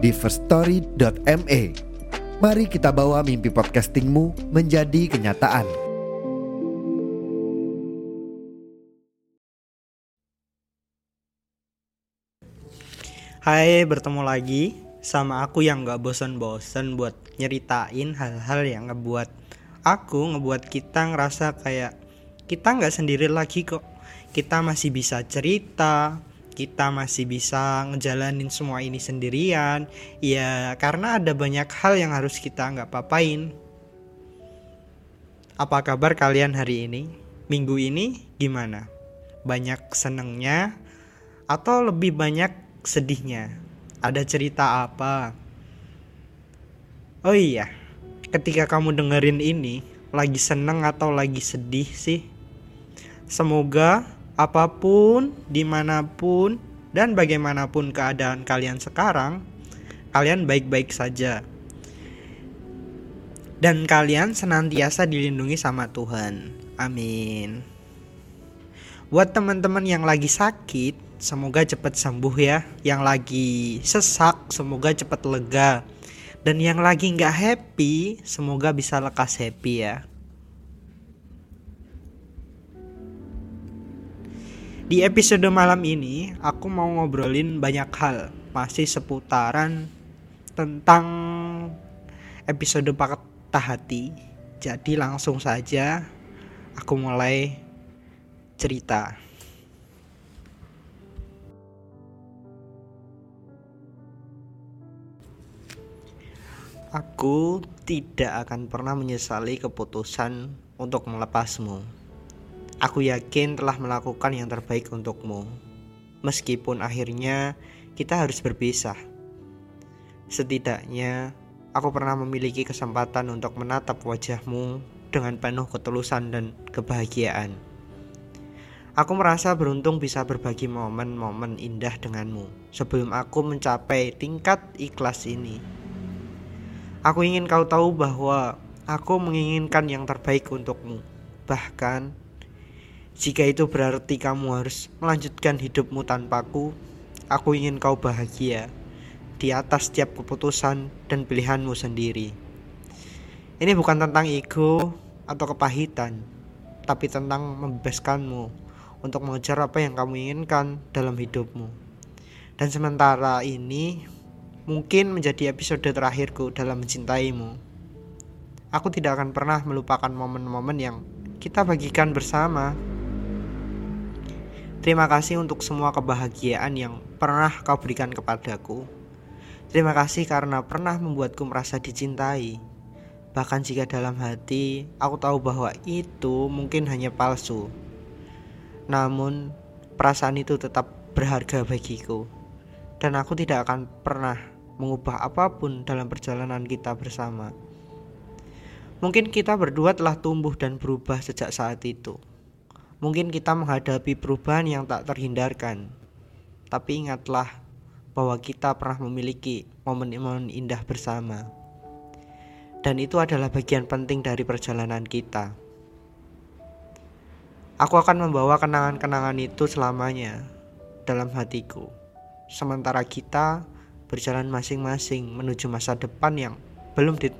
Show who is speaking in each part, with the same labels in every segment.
Speaker 1: di firststory.me. Mari kita bawa mimpi podcastingmu menjadi kenyataan.
Speaker 2: Hai, bertemu lagi sama aku yang gak bosan-bosan buat nyeritain hal-hal yang ngebuat aku, ngebuat kita ngerasa kayak kita nggak sendiri lagi kok. Kita masih bisa cerita, kita masih bisa ngejalanin semua ini sendirian. Ya, karena ada banyak hal yang harus kita nggak papain. Apa kabar kalian hari ini? Minggu ini gimana? Banyak senengnya atau lebih banyak sedihnya? Ada cerita apa? Oh iya, ketika kamu dengerin ini, lagi seneng atau lagi sedih sih? Semoga apa pun, di mana pun, dan bagaimanapun keadaan kalian sekarang, kalian baik-baik saja. Dan kalian senantiasa dilindungi sama Tuhan. Amin. Buat teman-teman yang lagi sakit, semoga cepat sembuh ya. Yang lagi sesak, semoga cepat lega. Dan yang lagi nggak happy, semoga bisa lekas happy ya. Di episode malam ini, aku mau ngobrolin banyak hal, masih seputaran tentang episode patah hati. Jadi langsung saja aku mulai cerita. Aku tidak akan pernah menyesali keputusan untuk melepasmu. Aku yakin telah melakukan yang terbaik untukmu, meskipun akhirnya kita harus berpisah. Setidaknya, aku pernah memiliki kesempatan untuk menatap wajahmu dengan penuh ketulusan dan kebahagiaan. Aku merasa beruntung bisa berbagi momen-momen indah denganmu sebelum aku mencapai tingkat ikhlas ini. Aku ingin kau tahu bahwa aku menginginkan yang terbaik untukmu. Bahkan, jika itu berarti kamu harus melanjutkan hidupmu tanpaku, aku ingin kau bahagia di atas setiap keputusan dan pilihanmu sendiri. Ini bukan tentang ego atau kepahitan, tapi tentang membebaskanmu untuk mengejar apa yang kamu inginkan dalam hidupmu. Dan sementara ini, mungkin menjadi episode terakhirku dalam mencintaimu. Aku tidak akan pernah melupakan momen-momen yang kita bagikan bersama. Terima kasih untuk semua kebahagiaan yang pernah kau berikan kepadaku. Terima kasih karena pernah membuatku merasa dicintai. Bahkan jika dalam hati aku tahu bahwa itu mungkin hanya palsu. Namun perasaan itu tetap berharga bagiku. Dan aku tidak akan pernah mengubah apa pun dalam perjalanan kita bersama. Mungkin kita berdua telah tumbuh dan berubah sejak saat itu. Mungkin kita menghadapi perubahan yang tak terhindarkan. Tapi ingatlah bahwa kita pernah memiliki momen-momen indah bersama. Dan itu adalah bagian penting dari perjalanan kita. Aku akan membawa kenangan-kenangan itu selamanya dalam hatiku. Sementara kita berjalan masing-masing menuju masa depan yang belum di,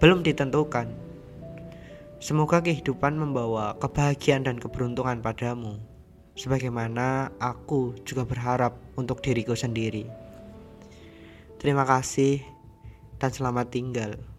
Speaker 2: belum ditentukan. Semoga kehidupan membawa kebahagiaan dan keberuntungan padamu, sebagaimana aku juga berharap untuk diriku sendiri. Terima kasih dan selamat tinggal.